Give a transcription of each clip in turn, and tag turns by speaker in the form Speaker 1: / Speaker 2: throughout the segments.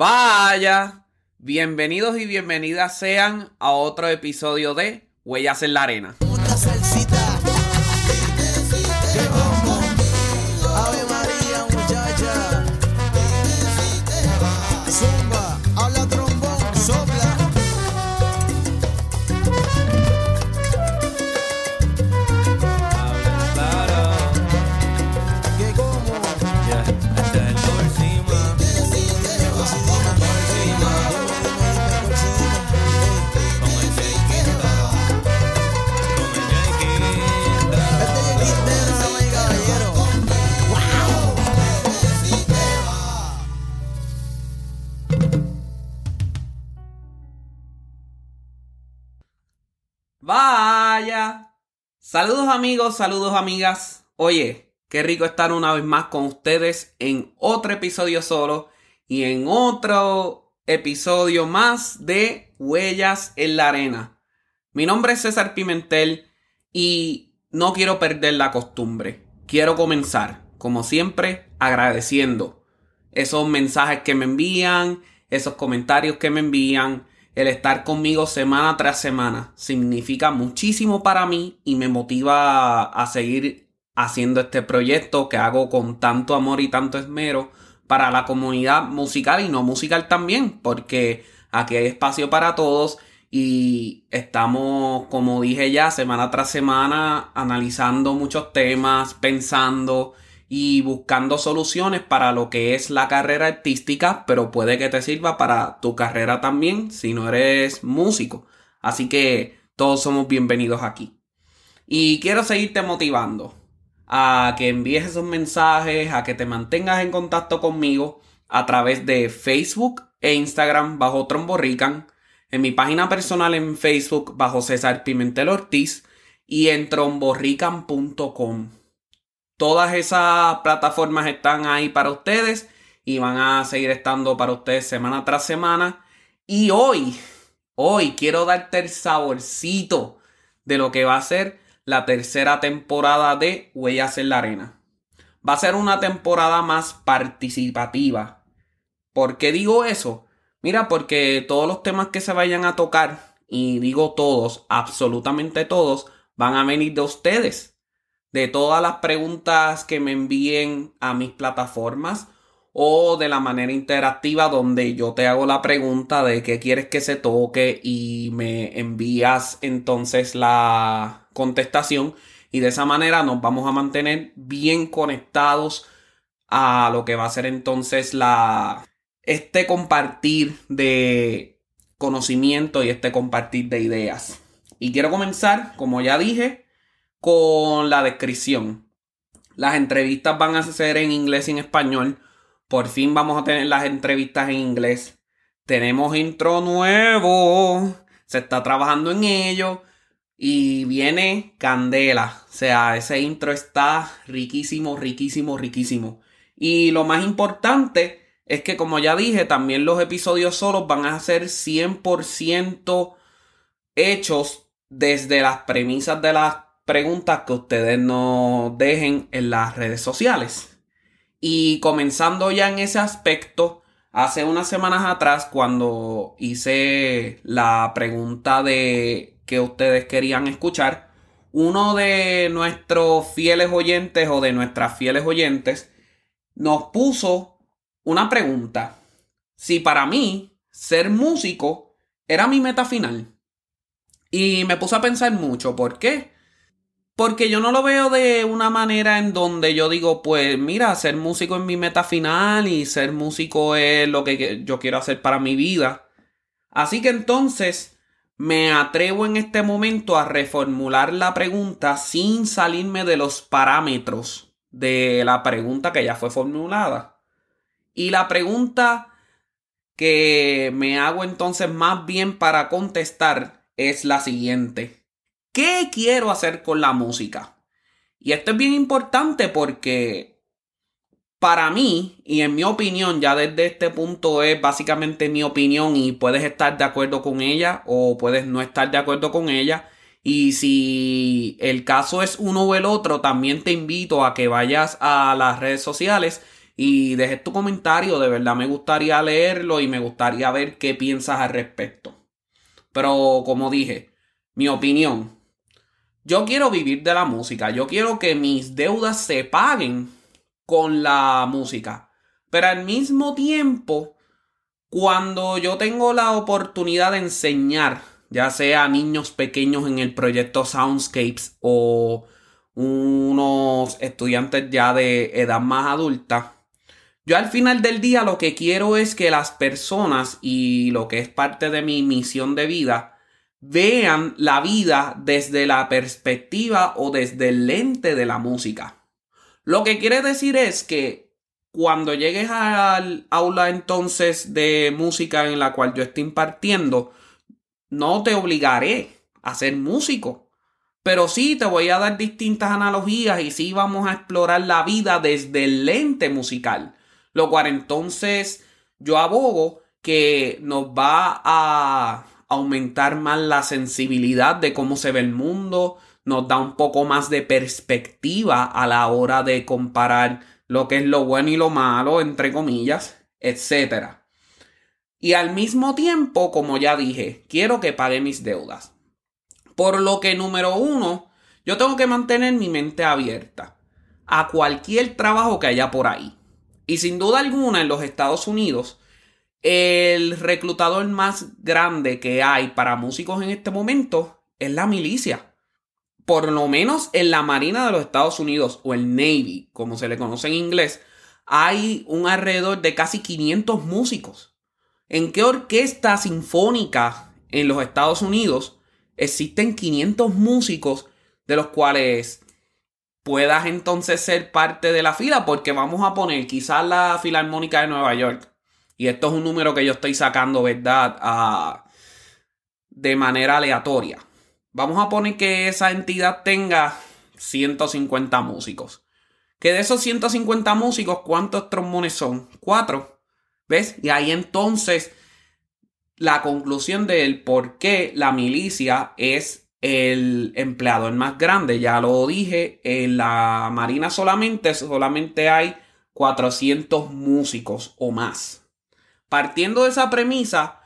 Speaker 1: Vaya, bienvenidos y bienvenidas sean a otro episodio de Huellas en la Arena. Saludos amigos, saludos amigas. Oye, qué rico estar una vez más con ustedes en otro episodio solo y en otro episodio más de Huellas en la Arena. Mi nombre es César Pimentel y no quiero perder la costumbre. Quiero comenzar, como siempre, agradeciendo esos mensajes que me envían, esos comentarios que me envían, el estar conmigo semana tras semana significa muchísimo para mí y me motiva a seguir haciendo este proyecto que hago con tanto amor y tanto esmero para la comunidad musical y no musical también, porque aquí hay espacio para todos y estamos, como dije ya, semana tras semana analizando muchos temas, pensando y buscando soluciones para lo que es la carrera artística, pero puede que te sirva para tu carrera también si no eres músico. Así que todos somos bienvenidos aquí. Y quiero seguirte motivando a que envíes esos mensajes, a que te mantengas en contacto conmigo a través de Facebook e Instagram bajo Tromborrican, en mi página personal en Facebook bajo César Pimentel Ortiz y en tromborrican.com. Todas esas plataformas están ahí para ustedes y van a seguir estando para ustedes semana tras semana. Y hoy, hoy quiero darte el saborcito de lo que va a ser la tercera temporada de Huellas en la Arena. Va a ser una temporada más participativa. ¿Por qué digo eso? Mira, porque todos los temas que se vayan a tocar, y digo todos, absolutamente todos, van a venir de ustedes de todas las preguntas que me envíen a mis plataformas o de la manera interactiva donde yo te hago la pregunta de qué quieres que se toque y me envías entonces la contestación y de esa manera nos vamos a mantener bien conectados a lo que va a ser entonces la este compartir de conocimiento y este compartir de ideas. Y quiero comenzar, como ya dije, con la descripción. Las entrevistas van a ser en inglés y en español. Por fin vamos a tener las entrevistas en inglés. Tenemos intro nuevo. Se está trabajando en ello. Y viene candela. O sea, ese intro está riquísimo, riquísimo, riquísimo. Y lo más importante es que, como ya dije, también los episodios solos van a ser 100% hechos desde las premisas de las preguntas que ustedes nos dejen en las redes sociales. Y comenzando ya en ese aspecto, hace unas semanas atrás, cuando hice la pregunta de que ustedes querían escuchar, uno de nuestros fieles oyentes o de nuestras fieles oyentes nos puso una pregunta. Si para mí ser músico era mi meta final. Y me puse a pensar mucho, ¿por qué? Porque yo no lo veo de una manera en donde yo digo, pues mira, ser músico es mi meta final y ser músico es lo que yo quiero hacer para mi vida. Así que entonces me atrevo en este momento a reformular la pregunta sin salirme de los parámetros de la pregunta que ya fue formulada. Y la pregunta que me hago entonces más bien para contestar es la siguiente. ¿Qué quiero hacer con la música? Y esto es bien importante porque para mí, y en mi opinión, ya desde este punto es básicamente mi opinión y puedes estar de acuerdo con ella o puedes no estar de acuerdo con ella. Y si el caso es uno o el otro, también te invito a que vayas a las redes sociales y dejes tu comentario, de verdad me gustaría leerlo y me gustaría ver qué piensas al respecto. Pero como dije, mi opinión, yo quiero vivir de la música, yo quiero que mis deudas se paguen con la música, pero al mismo tiempo, cuando yo tengo la oportunidad de enseñar, ya sea a niños pequeños en el proyecto Soundscapes o unos estudiantes ya de edad más adulta, yo al final del día lo que quiero es que las personas y lo que es parte de mi misión de vida vean la vida desde la perspectiva o desde el lente de la música. Lo que quiere decir es que cuando llegues al aula entonces de música en la cual yo estoy impartiendo, no te obligaré a ser músico. Pero sí te voy a dar distintas analogías y sí vamos a explorar la vida desde el lente musical. Lo cual entonces yo abogo que nos va a aumentar más la sensibilidad de cómo se ve el mundo, nos da un poco más de perspectiva a la hora de comparar lo que es lo bueno y lo malo, entre comillas, etc. Y al mismo tiempo, como ya dije, quiero que pague mis deudas. Por lo que, número uno, yo tengo que mantener mi mente abierta a cualquier trabajo que haya por ahí. Y sin duda alguna, en los Estados Unidos, el reclutador más grande que hay para músicos en este momento es la milicia. Por lo menos en la Marina de los Estados Unidos o el Navy, como se le conoce en inglés, hay un alrededor de casi 500 músicos. ¿En qué orquesta sinfónica en los Estados Unidos existen 500 músicos de los cuales puedas entonces ser parte de la fila? Porque vamos a poner quizás la Filarmónica de Nueva York y esto es un número que yo estoy sacando, ¿verdad? De manera aleatoria. Vamos a poner que esa entidad tenga 150 músicos. Que de esos 150 músicos, ¿cuántos trombones son? Cuatro. ¿Ves? Y ahí entonces la conclusión del por qué la milicia es el empleador más grande. Ya lo dije, en la Marina solamente, solamente hay 400 músicos o más. Partiendo de esa premisa,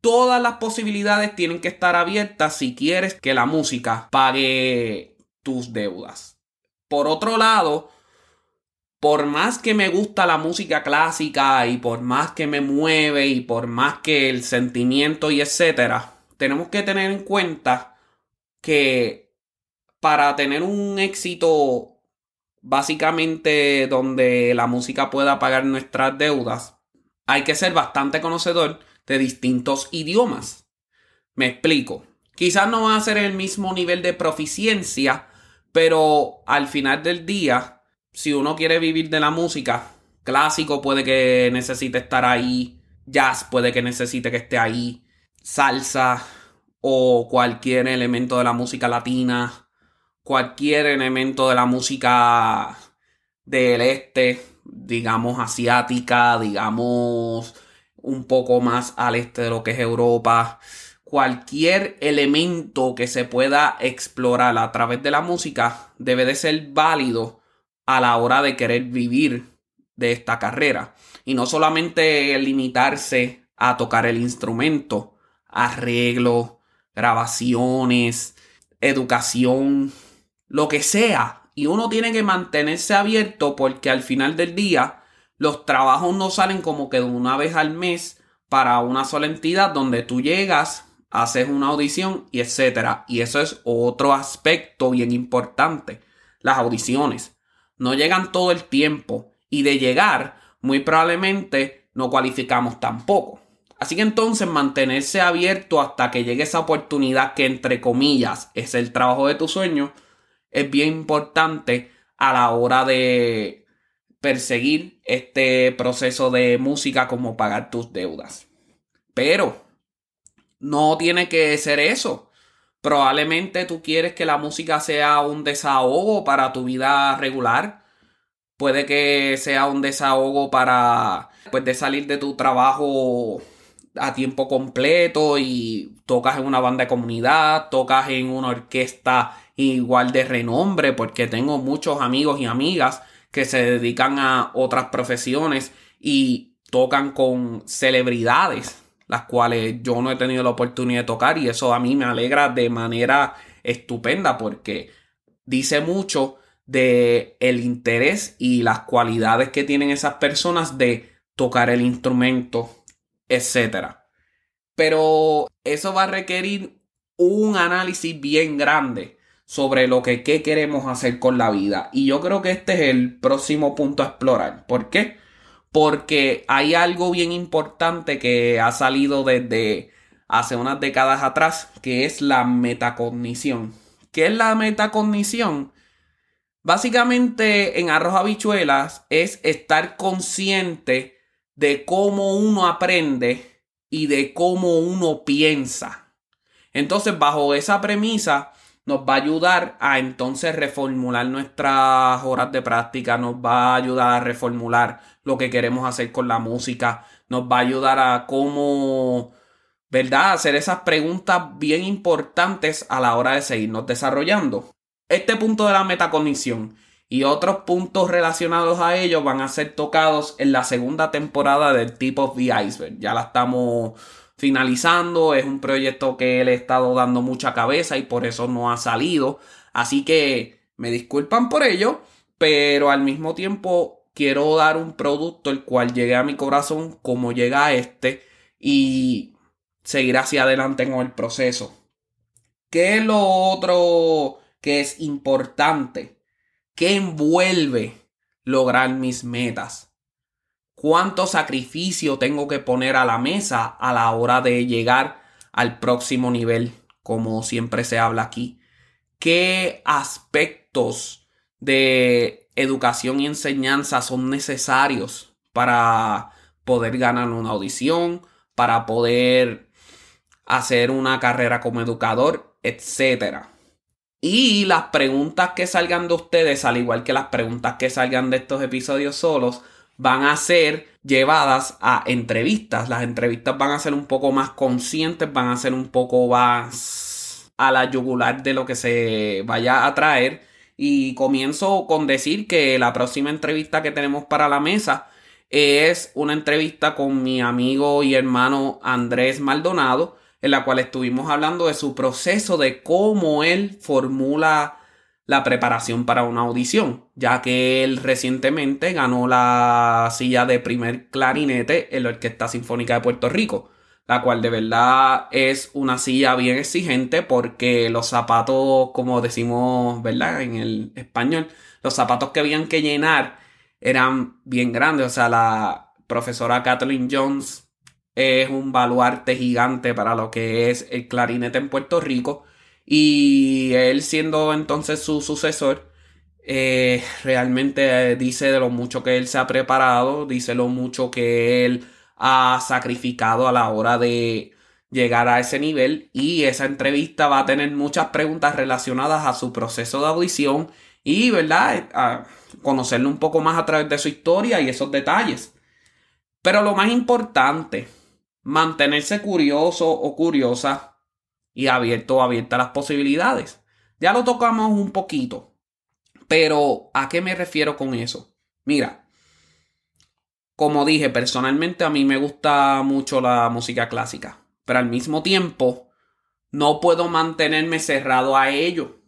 Speaker 1: todas las posibilidades tienen que estar abiertas si quieres que la música pague tus deudas. Por otro lado, por más que me gusta la música clásica y por más que me mueve y por más que el sentimiento y etcétera, tenemos que tener en cuenta que para tener un éxito básicamente donde la música pueda pagar nuestras deudas, hay que ser bastante conocedor de distintos idiomas. Me explico. Quizás no va a ser el mismo nivel de proficiencia, pero al final del día, si uno quiere vivir de la música, clásico puede que necesite estar ahí, jazz puede que necesite que esté ahí, salsa o cualquier elemento de la música latina, cualquier elemento de la música del este, digamos, asiática, digamos, un poco más al este de lo que es Europa. Cualquier elemento que se pueda explorar a través de la música debe de ser válido a la hora de querer vivir de esta carrera. Y no solamente limitarse a tocar el instrumento, arreglo, grabaciones, educación, lo que sea y uno tiene que mantenerse abierto porque al final del día los trabajos no salen como que de una vez al mes para una sola entidad donde tú llegas, haces una audición y etcétera. Y eso es otro aspecto bien importante. Las audiciones no llegan todo el tiempo y de llegar muy probablemente no cualificamos tampoco. Así que entonces mantenerse abierto hasta que llegue esa oportunidad que entre comillas es el trabajo de tu sueño es bien importante a la hora de perseguir este proceso de música como pagar tus deudas. Pero no tiene que ser eso. Probablemente tú quieres que la música sea un desahogo para tu vida regular. Puede que sea un desahogo para pues de salir de tu trabajo a tiempo completo y tocas en una banda de comunidad, tocas en una orquesta igual de renombre, porque tengo muchos amigos y amigas que se dedican a otras profesiones y tocan con celebridades, las cuales yo no he tenido la oportunidad de tocar y eso a mí me alegra de manera estupenda porque dice mucho de el interés y las cualidades que tienen esas personas de tocar el instrumento, etc. Pero eso va a requerir un análisis bien grande sobre lo que qué queremos hacer con la vida. Y yo creo que este es el próximo punto a explorar. ¿Por qué? Porque hay algo bien importante que ha salido desde hace unas décadas atrás, que es la metacognición. ¿Qué es la metacognición? Básicamente en arroz habichuelas es estar consciente de cómo uno aprende y de cómo uno piensa. Entonces, bajo esa premisa, nos va a ayudar a entonces reformular nuestras horas de práctica, nos va a ayudar a reformular lo que queremos hacer con la música, nos va a ayudar a cómo, ¿verdad?, hacer esas preguntas bien importantes a la hora de seguirnos desarrollando. Este punto de la metacognición y otros puntos relacionados a ello van a ser tocados en la segunda temporada del Tip of the Iceberg. Ya la estamos finalizando, es un proyecto que le he estado dando mucha cabeza y por eso no ha salido. Así que me disculpan por ello, pero al mismo tiempo quiero dar un producto el cual llegue a mi corazón como llega a este y seguir hacia adelante con el proceso. ¿Qué es lo otro que es importante? ¿Qué envuelve lograr mis metas? ¿Cuánto sacrificio tengo que poner a la mesa a la hora de llegar al próximo nivel, como siempre se habla aquí? ¿Qué aspectos de educación y enseñanza son necesarios para poder ganar una audición, para poder hacer una carrera como educador, etcétera? Y las preguntas que salgan de ustedes, al igual que las preguntas que salgan de estos episodios solos, van a ser llevadas a entrevistas. Las entrevistas van a ser un poco más conscientes, van a ser un poco más a la yugular de lo que se vaya a traer. Y comienzo con decir que la próxima entrevista que tenemos para la mesa es una entrevista con mi amigo y hermano Andrés Maldonado en la cual estuvimos hablando de su proceso de cómo él formula la preparación para una audición, ya que él recientemente ganó la silla de primer clarinete en la Orquesta Sinfónica de Puerto Rico, la cual de verdad es una silla bien exigente porque los zapatos, como decimos, ¿verdad? En el español, los zapatos que habían que llenar eran bien grandes, o sea, la profesora Kathleen Jones es un baluarte gigante para lo que es el clarinete en Puerto Rico. Y él siendo entonces su sucesor, eh, realmente dice de lo mucho que él se ha preparado, dice lo mucho que él ha sacrificado a la hora de llegar a ese nivel y esa entrevista va a tener muchas preguntas relacionadas a su proceso de audición y, ¿verdad?, a conocerlo un poco más a través de su historia y esos detalles. Pero lo más importante mantenerse curioso o curiosa y abierto abierta las posibilidades. Ya lo tocamos un poquito, pero ¿a qué me refiero con eso? Mira, como dije, personalmente a mí me gusta mucho la música clásica, pero al mismo tiempo no puedo mantenerme cerrado a ello.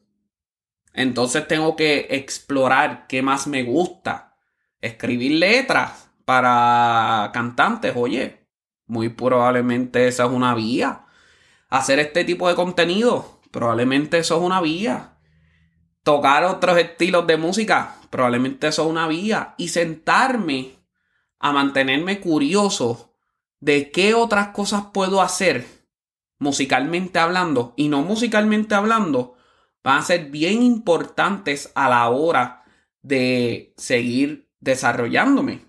Speaker 1: Entonces tengo que explorar qué más me gusta. Escribir letras para cantantes, oye, muy probablemente esa es una vía. Hacer este tipo de contenido, probablemente eso es una vía. Tocar otros estilos de música, probablemente eso es una vía. Y sentarme a mantenerme curioso de qué otras cosas puedo hacer musicalmente hablando y no musicalmente hablando van a ser bien importantes a la hora de seguir desarrollándome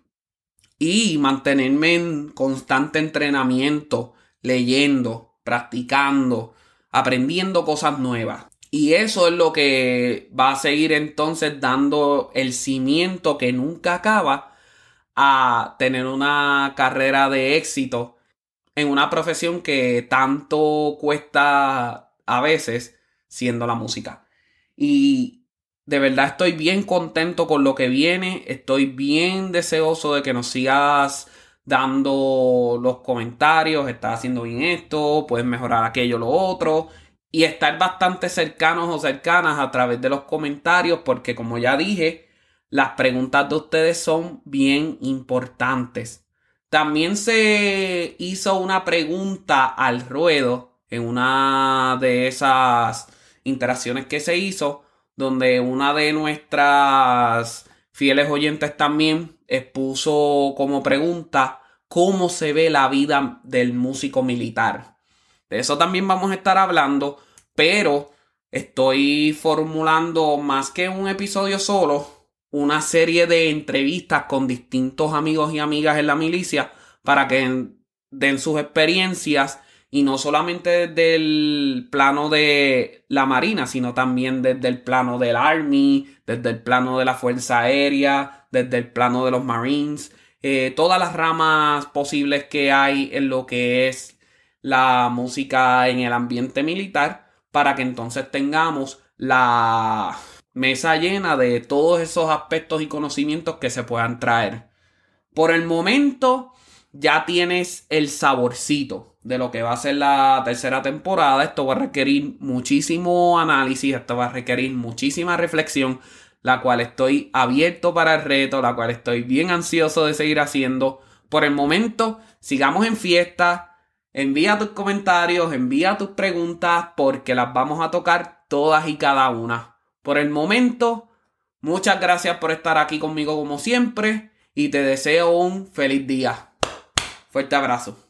Speaker 1: y mantenerme en constante entrenamiento, leyendo, practicando, aprendiendo cosas nuevas. Y eso es lo que va a seguir entonces dando el cimiento que nunca acaba a tener una carrera de éxito en una profesión que tanto cuesta a veces siendo la música. Y de verdad estoy bien contento con lo que viene. Estoy bien deseoso de que nos sigas dando los comentarios. Estás haciendo bien esto, puedes mejorar aquello, lo otro. Y estar bastante cercanos o cercanas a través de los comentarios, porque como ya dije, las preguntas de ustedes son bien importantes. También se hizo una pregunta al ruedo en una de esas interacciones que se hizo, donde una de nuestras fieles oyentes también expuso como pregunta cómo se ve la vida del músico militar. De eso también vamos a estar hablando, pero estoy formulando más que un episodio solo, una serie de entrevistas con distintos amigos y amigas en la milicia para que den sus experiencias y no solamente desde el plano de la Marina, sino también desde el plano del Army, desde el plano de la Fuerza Aérea, desde el plano de los Marines, eh, todas las ramas posibles que hay en lo que es la música en el ambiente militar, para que entonces tengamos la mesa llena de todos esos aspectos y conocimientos que se puedan traer. Por el momento ya tienes el saborcito de lo que va a ser la tercera temporada. Esto va a requerir muchísimo análisis, esto va a requerir muchísima reflexión, la cual estoy abierto para el reto, la cual estoy bien ansioso de seguir haciendo. Por el momento, sigamos en fiesta. Envía tus comentarios, envía tus preguntas, porque las vamos a tocar todas y cada una. Por el momento, muchas gracias por estar aquí conmigo como siempre y te deseo un feliz día. Fuerte abrazo.